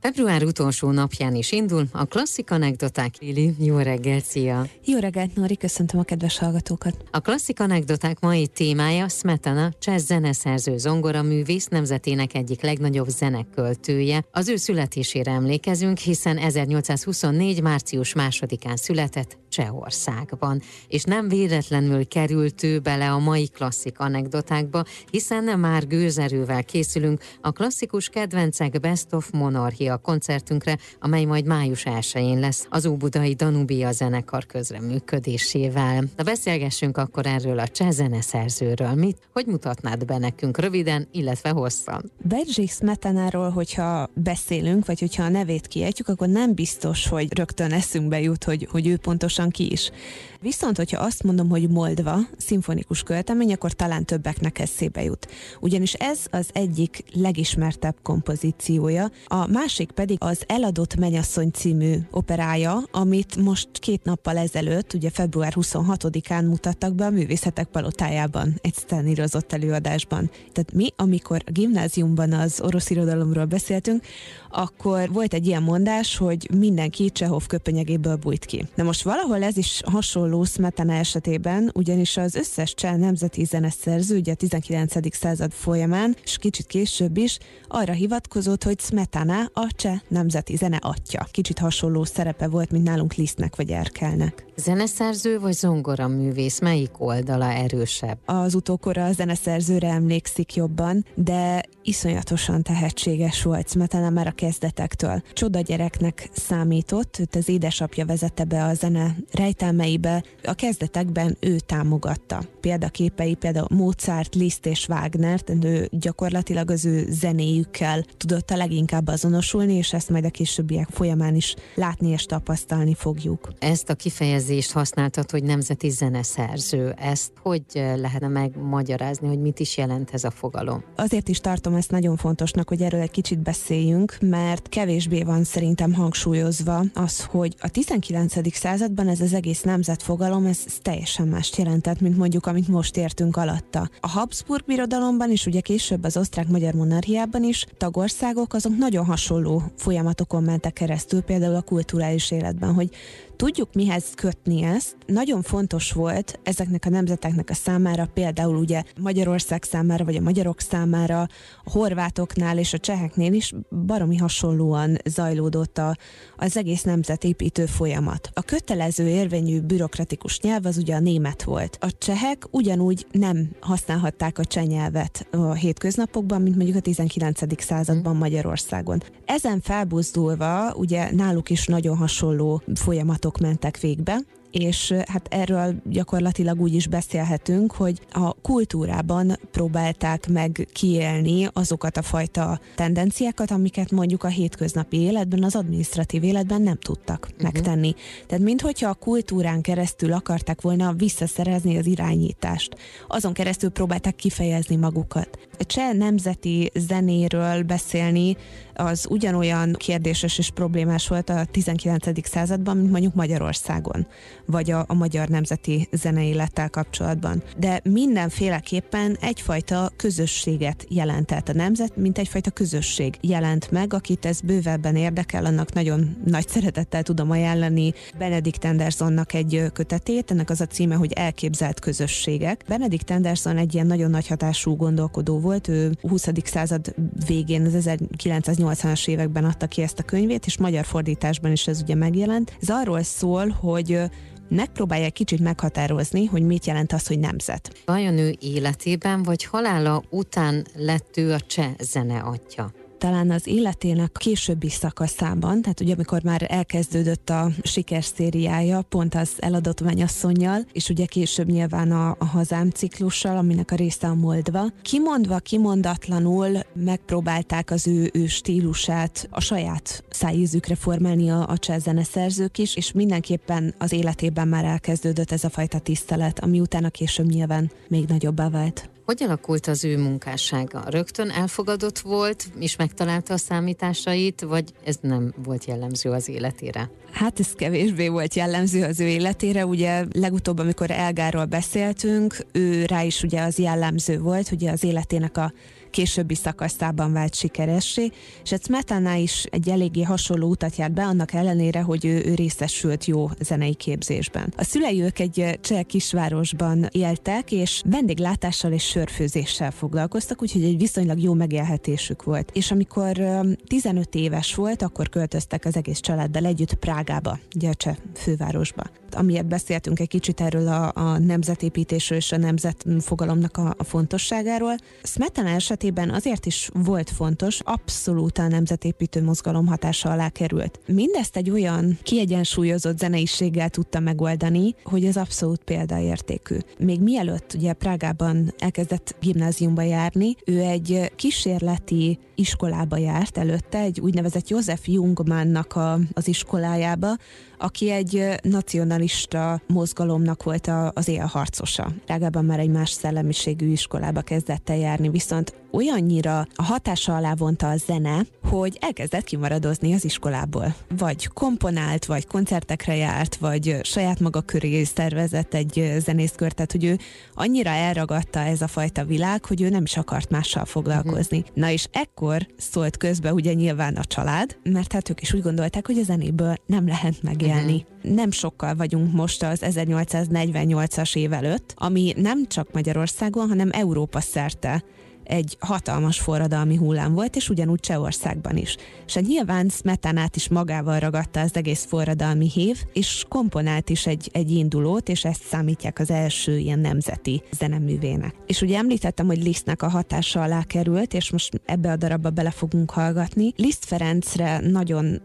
Február utolsó napján is indul a klasszik anekdoták. Lili, jó reggelt, szia! Jó reggelt, Nori, köszöntöm a kedves hallgatókat! A klasszik anekdoták mai témája Smetana, cseh zeneszerző zongoraművész nemzetének egyik legnagyobb zeneköltője. Az ő születésére emlékezünk, hiszen 1824. március másodikán született Csehországban, és nem véletlenül került ő bele a mai klasszik anekdotákba, hiszen már gőzerővel készülünk a klasszikus kedvencek Best of Monarchia koncertünkre, amely majd május 1-én lesz az Óbudai Danubia zenekar közreműködésével. Na beszélgessünk akkor erről a cseh zeneszerzőről. Mit, hogy mutatnád be nekünk röviden, illetve hosszan? Bedřich Smetanáról, hogyha beszélünk, vagy hogyha a nevét kiejtjük, akkor nem biztos, hogy rögtön eszünkbe jut, hogy, hogy ő pontosan ki is. Viszont, hogyha azt mondom, hogy Moldva, szimfonikus költemény, akkor talán többeknek eszébe jut. Ugyanis ez az egyik legismertebb kompozíciója, a másik pedig az Eladott Menyasszony című operája, amit most két nappal ezelőtt, ugye február 26-án mutattak be a Művészetek Palotájában, egy sztánírozott előadásban. Tehát mi, amikor a gimnáziumban az orosz irodalomról beszéltünk, akkor volt egy ilyen mondás, hogy mindenki Csehov köpenyegéből bújt ki. Na most valahol ez is hasonló Smetana esetében, ugyanis az összes cseh nemzeti zeneszerző, ugye a 19. század folyamán, és kicsit később is, arra hivatkozott, hogy Smetana a cseh nemzeti zene atya. Kicsit hasonló szerepe volt, mint nálunk Lisztnek vagy Erkelnek. Zeneszerző vagy zongoraművész, melyik oldala erősebb? Az utókora a zeneszerzőre emlékszik jobban, de iszonyatosan tehetséges volt Smetana már a kezdetektől. Csoda gyereknek számított, őt az édesapja vezette be a zene rejtelmeibe, a kezdetekben ő támogatta. Példaképei például Mozart, Liszt és Wagner, ő gyakorlatilag az ő zenéjükkel tudott a leginkább azonosulni, és ezt majd a későbbiek folyamán is látni és tapasztalni fogjuk. Ezt a kifejezést használtad, hogy nemzeti zeneszerző. Ezt hogy lehetne megmagyarázni, hogy mit is jelent ez a fogalom? Azért is tartom ezt nagyon fontosnak, hogy erről egy kicsit beszéljünk, mert kevésbé van szerintem hangsúlyozva az, hogy a 19. században ez az egész nemzetfogalom, ez, ez teljesen mást jelentett, mint mondjuk, amit most értünk alatta. A Habsburg birodalomban és ugye később az osztrák-magyar monarchiában is tagországok azok nagyon hasonló folyamatokon mentek keresztül, például a kulturális életben, hogy tudjuk mihez kötni ezt. Nagyon fontos volt ezeknek a nemzeteknek a számára, például ugye Magyarország számára, vagy a magyarok számára, a horvátoknál és a cseheknél is baromi hasonlóan zajlódott a, az egész nemzetépítő folyamat. A kötelező érvényű bürokratikus nyelv az ugye a német volt. A csehek ugyanúgy nem használhatták a cseh nyelvet a hétköznapokban, mint mondjuk a 19. században mm. Magyarországon. Ezen felbuzdulva ugye náluk is nagyon hasonló folyamatok folyamatok mentek végbe, és hát erről gyakorlatilag úgy is beszélhetünk, hogy a kultúrában próbálták meg kiélni azokat a fajta tendenciákat, amiket mondjuk a hétköznapi életben, az administratív életben nem tudtak uh-huh. megtenni. Tehát minthogyha a kultúrán keresztül akarták volna visszaszerezni az irányítást. Azon keresztül próbálták kifejezni magukat. A cseh nemzeti zenéről beszélni az ugyanolyan kérdéses és problémás volt a 19. században, mint mondjuk Magyarországon vagy a, a magyar nemzeti zeneélettel kapcsolatban. De mindenféleképpen egyfajta közösséget jelentett a nemzet, mint egyfajta közösség jelent meg, akit ez bővebben érdekel, annak nagyon nagy szeretettel tudom ajánlani Benedict Andersonnak egy kötetét, ennek az a címe, hogy Elképzelt közösségek. Benedict Anderson egy ilyen nagyon nagy hatású gondolkodó volt, ő 20. század végén, az 1980-as években adta ki ezt a könyvét, és magyar fordításban is ez ugye megjelent. Ez arról szól, hogy megpróbálják kicsit meghatározni, hogy mit jelent az, hogy nemzet. Vajon ő életében vagy halála után lett ő a cseh zene atya? Talán az életének későbbi szakaszában, tehát ugye amikor már elkezdődött a sikerszériája, pont az eladott mennyasszonyjal, és ugye később nyilván a, a hazám ciklussal, aminek a része a Moldva. Kimondva, kimondatlanul megpróbálták az ő, ő stílusát a saját szájízükre formálni a, a cseh is, és mindenképpen az életében már elkezdődött ez a fajta tisztelet, ami utána később nyilván még nagyobbá vált. Hogy alakult az ő munkássága? Rögtön elfogadott volt, és megtalálta a számításait, vagy ez nem volt jellemző az életére? Hát ez kevésbé volt jellemző az ő életére. Ugye legutóbb, amikor Elgáról beszéltünk, ő rá is ugye az jellemző volt, hogy az életének a későbbi szakaszában vált sikeressé, és egy Smetana is egy eléggé hasonló utat járt be, annak ellenére, hogy ő, ő részesült jó zenei képzésben. A szülei ők egy cseh kisvárosban éltek, és vendéglátással és sörfőzéssel foglalkoztak, úgyhogy egy viszonylag jó megélhetésük volt. És amikor 15 éves volt, akkor költöztek az egész családdal együtt Prágába, ugye a cseh fővárosba. Amiért beszéltünk egy kicsit erről a, a nemzetépítésről és a nemzetfogalomnak a, a fontosságáról. Smetana esetében azért is volt fontos, abszolút a nemzetépítő mozgalom hatása alá került. Mindezt egy olyan kiegyensúlyozott zeneiséggel tudta megoldani, hogy ez abszolút példaértékű. Még mielőtt ugye Prágában elkezdett gimnáziumba járni, ő egy kísérleti iskolába járt előtte, egy úgynevezett József Jungmannnak a, az iskolájába, aki egy nacionalista mozgalomnak volt a, az élharcosa. Rágában már egy más szellemiségű iskolába kezdett el járni, viszont olyannyira a hatása alá vonta a zene, hogy elkezdett kimaradozni az iskolából. Vagy komponált, vagy koncertekre járt, vagy saját maga köré szervezett egy zenészkört, tehát hogy ő annyira elragadta ez a fajta világ, hogy ő nem is akart mással foglalkozni. Uh-huh. Na és ekkor szólt közbe ugye nyilván a család, mert hát ők is úgy gondolták, hogy a zenéből nem lehet megélni. Uh-huh. Nem sokkal vagyunk most az 1848-as év előtt, ami nem csak Magyarországon, hanem Európa szerte egy hatalmas forradalmi hullám volt, és ugyanúgy Csehországban is. És a nyilván Smetanát is magával ragadta az egész forradalmi hív, és komponált is egy, egy indulót, és ezt számítják az első ilyen nemzeti zeneművének. És ugye említettem, hogy Lisztnek a hatása alá került, és most ebbe a darabba bele fogunk hallgatni. Liszt Ferencre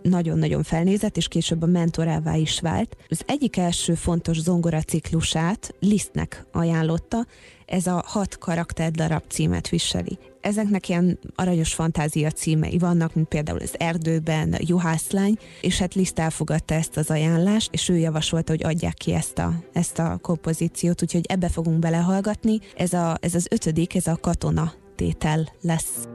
nagyon-nagyon felnézett, és később a mentorává is vált. Az egyik első fontos zongora ciklusát Lisztnek ajánlotta, ez a hat karakter darab címet viseli. Ezeknek ilyen aranyos fantázia címei vannak, mint például az erdőben, Juhászlány, és hát Liszt elfogadta ezt az ajánlást, és ő javasolta, hogy adják ki ezt a, ezt a kompozíciót, úgyhogy ebbe fogunk belehallgatni. Ez, a, ez az ötödik, ez a katona tétel lesz.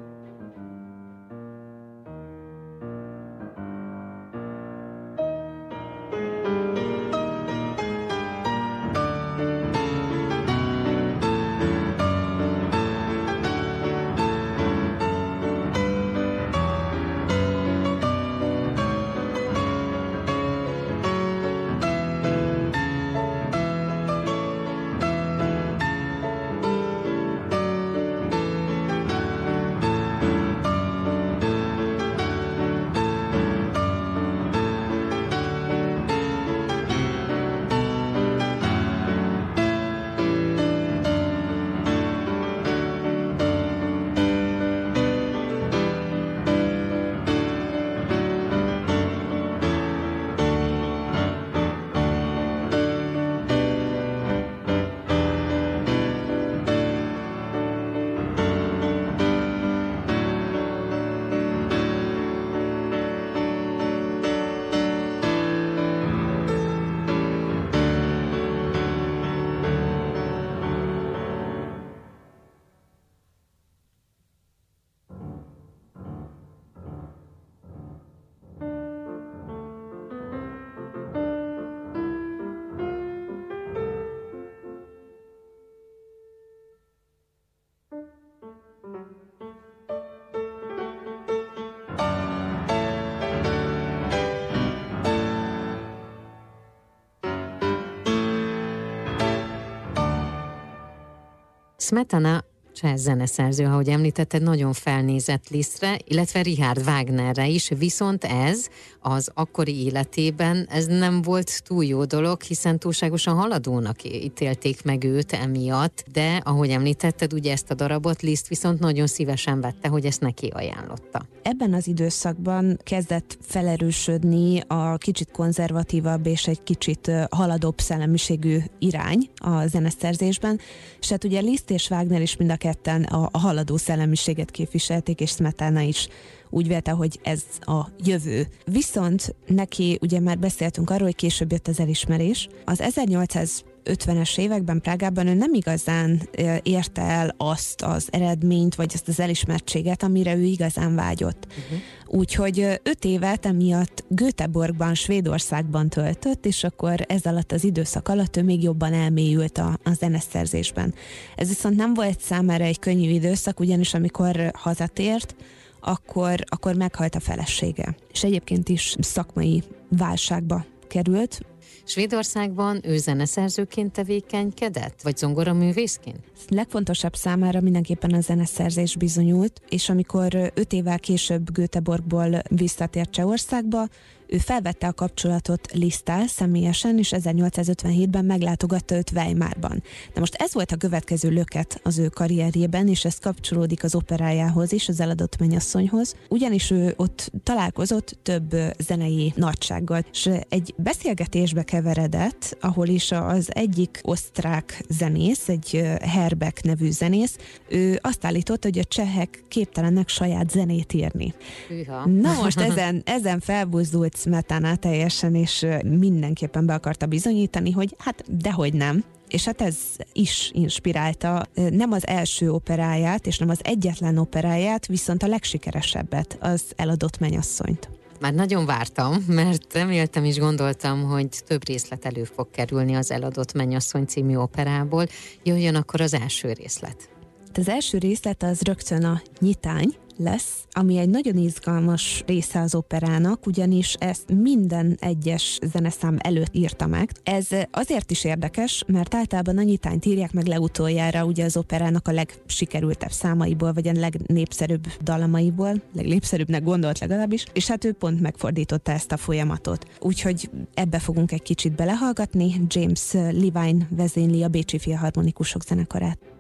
Smetana cseh zeneszerző, ahogy említetted, nagyon felnézett Lisztre, illetve Richard Wagnerre is, viszont ez az akkori életében ez nem volt túl jó dolog, hiszen túlságosan haladónak ítélték meg őt emiatt, de ahogy említetted, ugye ezt a darabot Liszt viszont nagyon szívesen vette, hogy ezt neki ajánlotta. Ebben az időszakban kezdett felerősödni a kicsit konzervatívabb és egy kicsit haladóbb szellemiségű irány a zeneszerzésben, és hát ugye Liszt és Wagner is mind a ketten a, a haladó szellemiséget képviselték, és Smetana is úgy vélte, hogy ez a jövő. Viszont neki, ugye már beszéltünk arról, hogy később jött az elismerés. Az 1800 50-es években Prágában ő nem igazán érte el azt az eredményt, vagy azt az elismertséget, amire ő igazán vágyott. Uh-huh. Úgyhogy öt évet emiatt Göteborgban, Svédországban töltött, és akkor ez alatt az időszak alatt ő még jobban elmélyült a, a zeneszerzésben. Ez viszont nem volt számára egy könnyű időszak, ugyanis amikor hazatért, akkor, akkor meghalt a felesége. És egyébként is szakmai válságba került, Svédországban ő zeneszerzőként tevékenykedett, vagy zongoraművészként? Legfontosabb számára mindenképpen a zeneszerzés bizonyult, és amikor öt évvel később Göteborgból visszatért Csehországba, ő felvette a kapcsolatot Lisztál személyesen, és 1857-ben meglátogatta őt Weimarban. De most ez volt a következő löket az ő karrierjében, és ez kapcsolódik az operájához is, az eladott mennyasszonyhoz, ugyanis ő ott találkozott több zenei nagysággal, és egy beszélgetésbe keveredett, ahol is az egyik osztrák zenész, egy Herbeck nevű zenész, ő azt állította, hogy a csehek képtelenek saját zenét írni. Hűha. Na most ezen, ezen felbuzdult Smetana teljesen, és mindenképpen be akarta bizonyítani, hogy hát dehogy nem, és hát ez is inspirálta nem az első operáját, és nem az egyetlen operáját, viszont a legsikeresebbet, az eladott menyasszonyt. Már nagyon vártam, mert reméltem is gondoltam, hogy több részlet elő fog kerülni az Eladott Mennyasszony című operából. Jöjjön akkor az első részlet. Az első részlet az rögtön a nyitány, lesz, ami egy nagyon izgalmas része az operának, ugyanis ezt minden egyes zeneszám előtt írta meg. Ez azért is érdekes, mert általában a nyitányt írják meg leutoljára ugye az operának a legsikerültebb számaiból, vagy a legnépszerűbb dalamaiból, legnépszerűbbnek gondolt legalábbis, és hát ő pont megfordította ezt a folyamatot. Úgyhogy ebbe fogunk egy kicsit belehallgatni. James Levine vezényli a Bécsi Filharmonikusok zenekarát.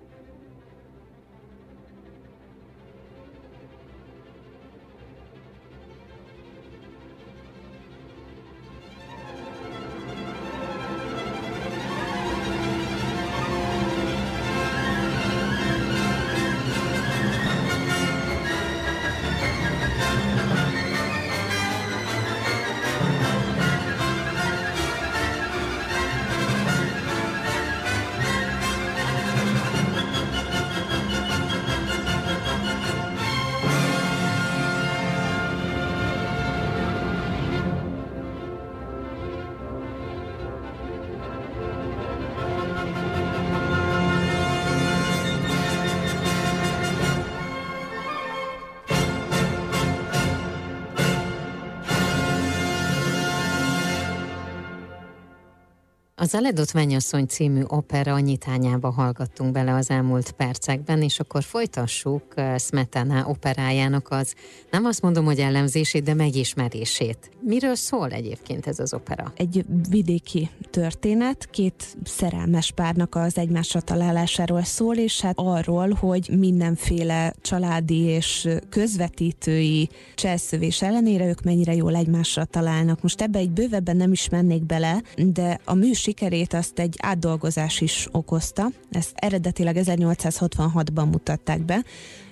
Az Eledott Mennyasszony című opera nyitányába hallgattunk bele az elmúlt percekben, és akkor folytassuk eh, Smetana operájának az, nem azt mondom, hogy elemzését, de megismerését. Miről szól egyébként ez az opera? Egy vidéki történet, két szerelmes párnak az egymásra találásáról szól, és hát arról, hogy mindenféle családi és közvetítői cselszövés ellenére ők mennyire jól egymásra találnak. Most ebbe egy bővebben nem is mennék bele, de a mű sikerét azt egy átdolgozás is okozta. Ezt eredetileg 1866-ban mutatták be,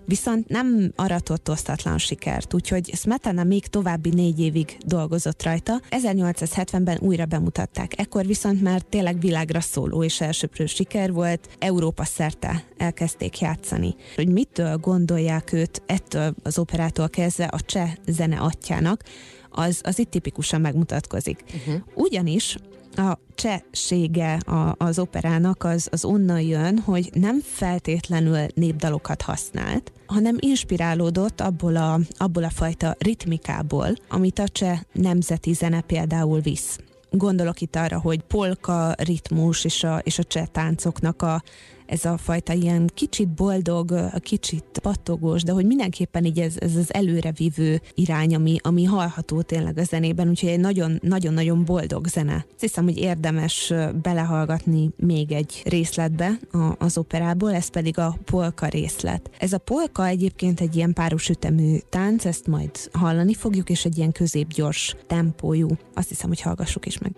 viszont nem aratott osztatlan sikert, úgyhogy Smetana még további négy évig dolgozott rajta. 1870-ben újra bemutatták, ekkor viszont már tényleg világra szóló és elsőprő siker volt, Európa szerte elkezdték játszani. Hogy mitől gondolják őt ettől az operától kezdve a cseh zene atyának, az, az itt tipikusan megmutatkozik. Uh-huh. Ugyanis a csehsége a, az operának az, az onnan jön, hogy nem feltétlenül népdalokat használt, hanem inspirálódott abból a, abból a fajta ritmikából, amit a cseh nemzeti zene például visz. Gondolok itt arra, hogy polka ritmus és a, és a cseh táncoknak a ez a fajta ilyen kicsit boldog, kicsit pattogós, de hogy mindenképpen így ez, ez az előrevívő irány, ami, ami hallható tényleg a zenében, úgyhogy egy nagyon-nagyon boldog zene. Azt hiszem, hogy érdemes belehallgatni még egy részletbe az operából, ez pedig a polka részlet. Ez a polka egyébként egy ilyen páros ütemű tánc, ezt majd hallani fogjuk, és egy ilyen középgyors tempójú. Azt hiszem, hogy hallgassuk is meg.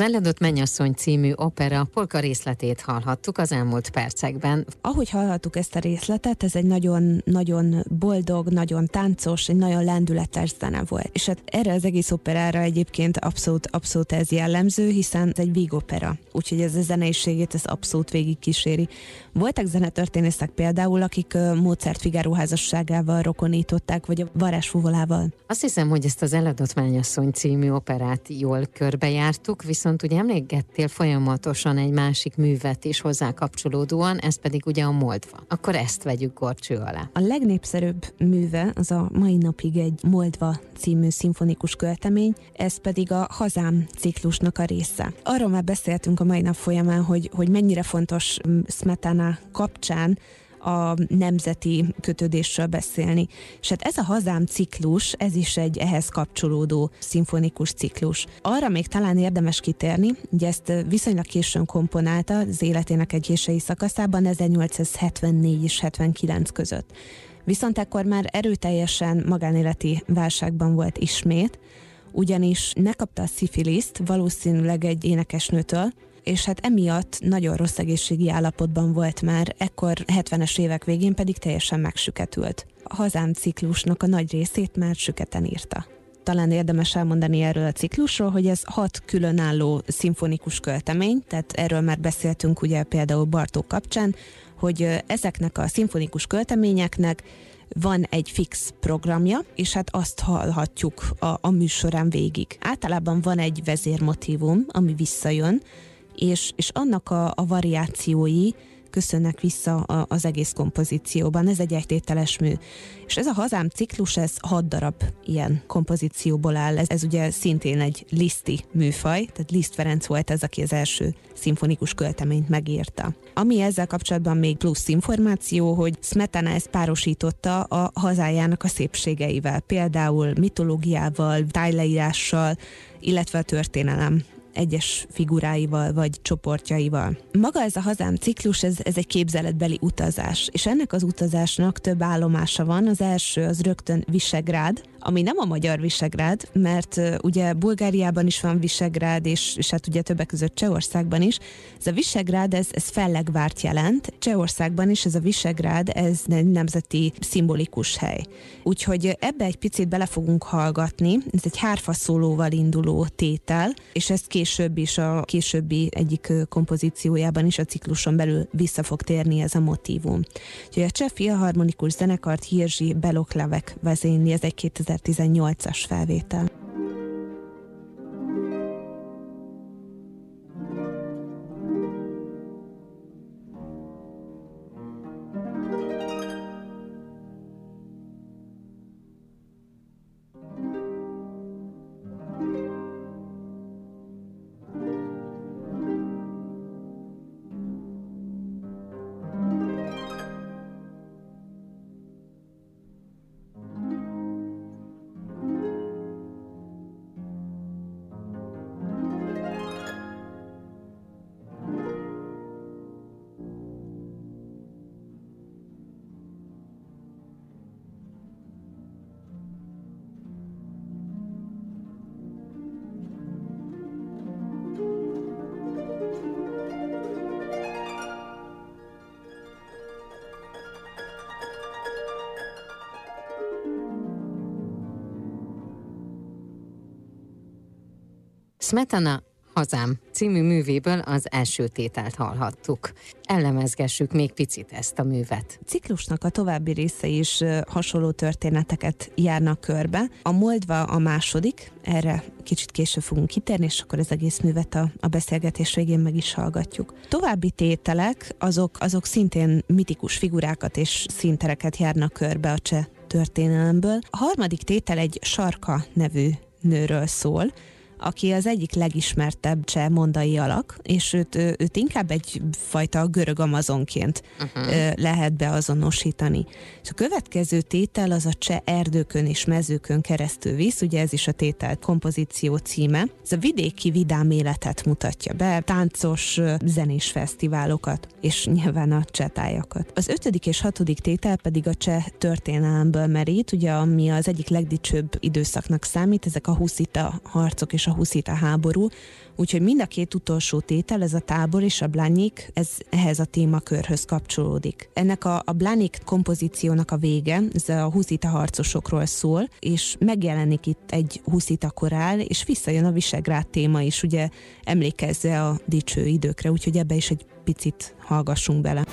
Az Elledott Mennyasszony című opera polka részletét hallhattuk az elmúlt percekben. Ahogy hallhattuk ezt a részletet, ez egy nagyon-nagyon boldog, nagyon táncos, egy nagyon lendületes zene volt. És hát erre az egész operára egyébként abszolút, abszolút ez jellemző, hiszen ez egy vígopera. Úgyhogy ez a zeneiségét ez abszolút végig kíséri. Voltak zenetörténészek például, akik Mozart Figaro házasságával rokonították, vagy a varázsfúvolával. Azt hiszem, hogy ezt az Eladott Mányasszony című operát jól körbejártuk, viszont ugye emlégettél folyamatosan egy másik művet is hozzá kapcsolódóan, ez pedig ugye a Moldva. Akkor ezt vegyük gorcső alá. A legnépszerűbb műve az a mai napig egy Moldva című szimfonikus költemény, ez pedig a Hazám ciklusnak a része. Arról már beszéltünk a mai nap folyamán, hogy, hogy mennyire fontos Smetana kapcsán a nemzeti kötődésről beszélni. És hát ez a hazám ciklus, ez is egy ehhez kapcsolódó szimfonikus ciklus. Arra még talán érdemes kitérni, hogy ezt viszonylag későn komponálta az életének egy késői szakaszában, 1874 és 79 között. Viszont ekkor már erőteljesen magánéleti válságban volt ismét, ugyanis ne kapta a szifiliszt, valószínűleg egy énekesnőtől, és hát emiatt nagyon rossz egészségi állapotban volt már, ekkor 70-es évek végén pedig teljesen megsüketült. A hazám ciklusnak a nagy részét már süketen írta talán érdemes elmondani erről a ciklusról, hogy ez hat különálló szimfonikus költemény, tehát erről már beszéltünk ugye például Bartók kapcsán, hogy ezeknek a szimfonikus költeményeknek van egy fix programja, és hát azt hallhatjuk a, a műsorán végig. Általában van egy vezérmotívum, ami visszajön, és, és annak a, a variációi köszönnek vissza a, az egész kompozícióban. Ez egy egytételes mű. És ez a hazám ciklus, ez hat darab ilyen kompozícióból áll. Ez, ez ugye szintén egy liszti műfaj, tehát Liszt Ferenc volt ez, aki az első szimfonikus költeményt megírta. Ami ezzel kapcsolatban még plusz információ, hogy Smetana ezt párosította a hazájának a szépségeivel, például mitológiával, tájleírással, illetve a történelem egyes figuráival vagy csoportjaival. Maga ez a hazám ciklus, ez, ez egy képzeletbeli utazás, és ennek az utazásnak több állomása van. Az első az rögtön Visegrád, ami nem a magyar Visegrád, mert ugye Bulgáriában is van Visegrád, és, és hát ugye többek között Csehországban is. Ez a Visegrád, ez, ez fellegvárt jelent. Csehországban is ez a Visegrád, ez egy nemzeti szimbolikus hely. Úgyhogy ebbe egy picit bele fogunk hallgatni. Ez egy hárfa szólóval induló tétel, és ezt később is a későbbi egyik kompozíciójában is a cikluson belül vissza fog térni ez a motívum. Úgyhogy a Cseh Filharmonikus Zenekart Hirzsi Beloklavek vezényli, ez egy 2018-as felvétel. Smetana Hazám című művéből az első tételt hallhattuk. Ellemezgessük még picit ezt a művet. Ciklusnak a további része is hasonló történeteket járnak körbe. A Moldva a második, erre kicsit később fogunk kitérni, és akkor az egész művet a, a beszélgetés végén meg is hallgatjuk. További tételek, azok, azok szintén mitikus figurákat és színtereket járnak körbe a cseh történelemből. A harmadik tétel egy Sarka nevű nőről szól, aki az egyik legismertebb cseh mondai alak, és őt, őt inkább egyfajta görög amazonként uh-huh. lehet beazonosítani. És a következő tétel az a cseh erdőkön és mezőkön keresztül visz, ugye ez is a tétel kompozíció címe. Ez a vidéki vidám életet mutatja be, táncos zenés fesztiválokat, és nyilván a csetájakat. Az ötödik és hatodik tétel pedig a cseh történelemből merít, ugye ami az egyik legdicsőbb időszaknak számít, ezek a huszita harcok és a a huszita háború, úgyhogy mind a két utolsó tétel, ez a tábor és a Blanyik, ez ehhez a témakörhöz kapcsolódik. Ennek a, a Blanyik kompozíciónak a vége, ez a huszita harcosokról szól, és megjelenik itt egy huszita korál, és visszajön a Visegrád téma is, ugye emlékezze a dicső időkre, úgyhogy ebbe is egy picit hallgassunk bele.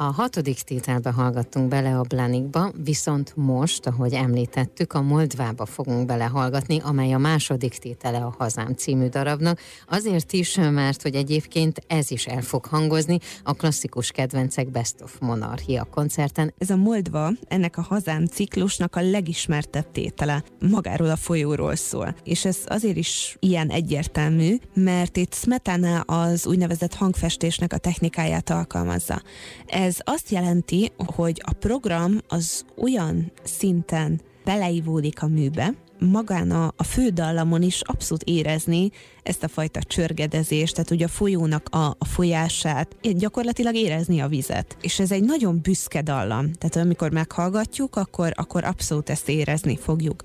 A hatodik tételbe hallgattunk bele a Blanikba, viszont most, ahogy említettük, a Moldvába fogunk belehallgatni, amely a második tétele a Hazám című darabnak, azért is, mert hogy egyébként ez is el fog hangozni a klasszikus kedvencek Best of Monarchia koncerten. Ez a Moldva ennek a Hazám ciklusnak a legismertebb tétele, magáról a folyóról szól. És ez azért is ilyen egyértelmű, mert itt Smetana az úgynevezett hangfestésnek a technikáját alkalmazza. Ez azt jelenti, hogy a program az olyan szinten beleivódik a műbe, magán a, a fődallamon is abszolút érezni ezt a fajta csörgedezést, tehát ugye a folyónak a, a folyását, gyakorlatilag érezni a vizet. És ez egy nagyon büszke dallam, tehát amikor meghallgatjuk, akkor, akkor abszolút ezt érezni fogjuk.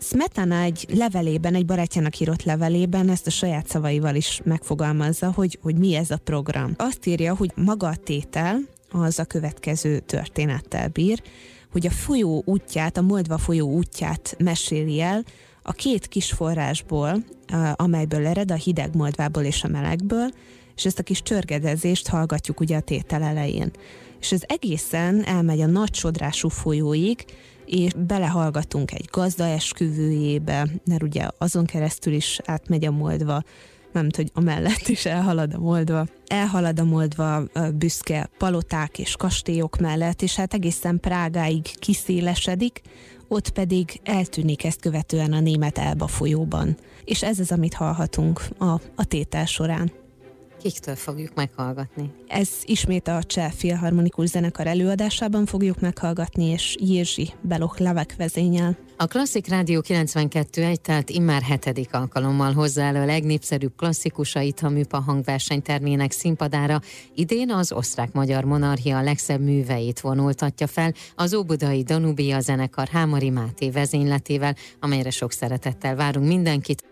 Smetana egy levelében, egy barátjának írott levelében ezt a saját szavaival is megfogalmazza, hogy, hogy mi ez a program. Azt írja, hogy maga a tétel, az a következő történettel bír, hogy a folyó útját, a Moldva folyó útját meséli el a két kis forrásból, amelyből ered a hideg Moldvából és a melegből, és ezt a kis csörgedezést hallgatjuk ugye a tétel elején. És ez egészen elmegy a nagy sodrású folyóig, és belehallgatunk egy gazda esküvőjébe, mert ugye azon keresztül is átmegy a Moldva, nem hogy amellett is elhalad a Moldva. Elhalad a Moldva büszke paloták és kastélyok mellett, és hát egészen Prágáig kiszélesedik, ott pedig eltűnik ezt követően a német Elba folyóban. És ez az, amit hallhatunk a, a tétel során. Kiktől fogjuk meghallgatni? Ez ismét a Cseh Filharmonikus Zenekar előadásában fogjuk meghallgatni, és Jirzsi Beloch Lavek vezényel. A Klasszik Rádió 92 egy tehát immár hetedik alkalommal hozzá elő a legnépszerűbb klasszikusait a műpa hangversenytermének színpadára. Idén az osztrák-magyar monarchia legszebb műveit vonultatja fel az Óbudai Danubia zenekar Hámari Máté vezényletével, amelyre sok szeretettel várunk mindenkit.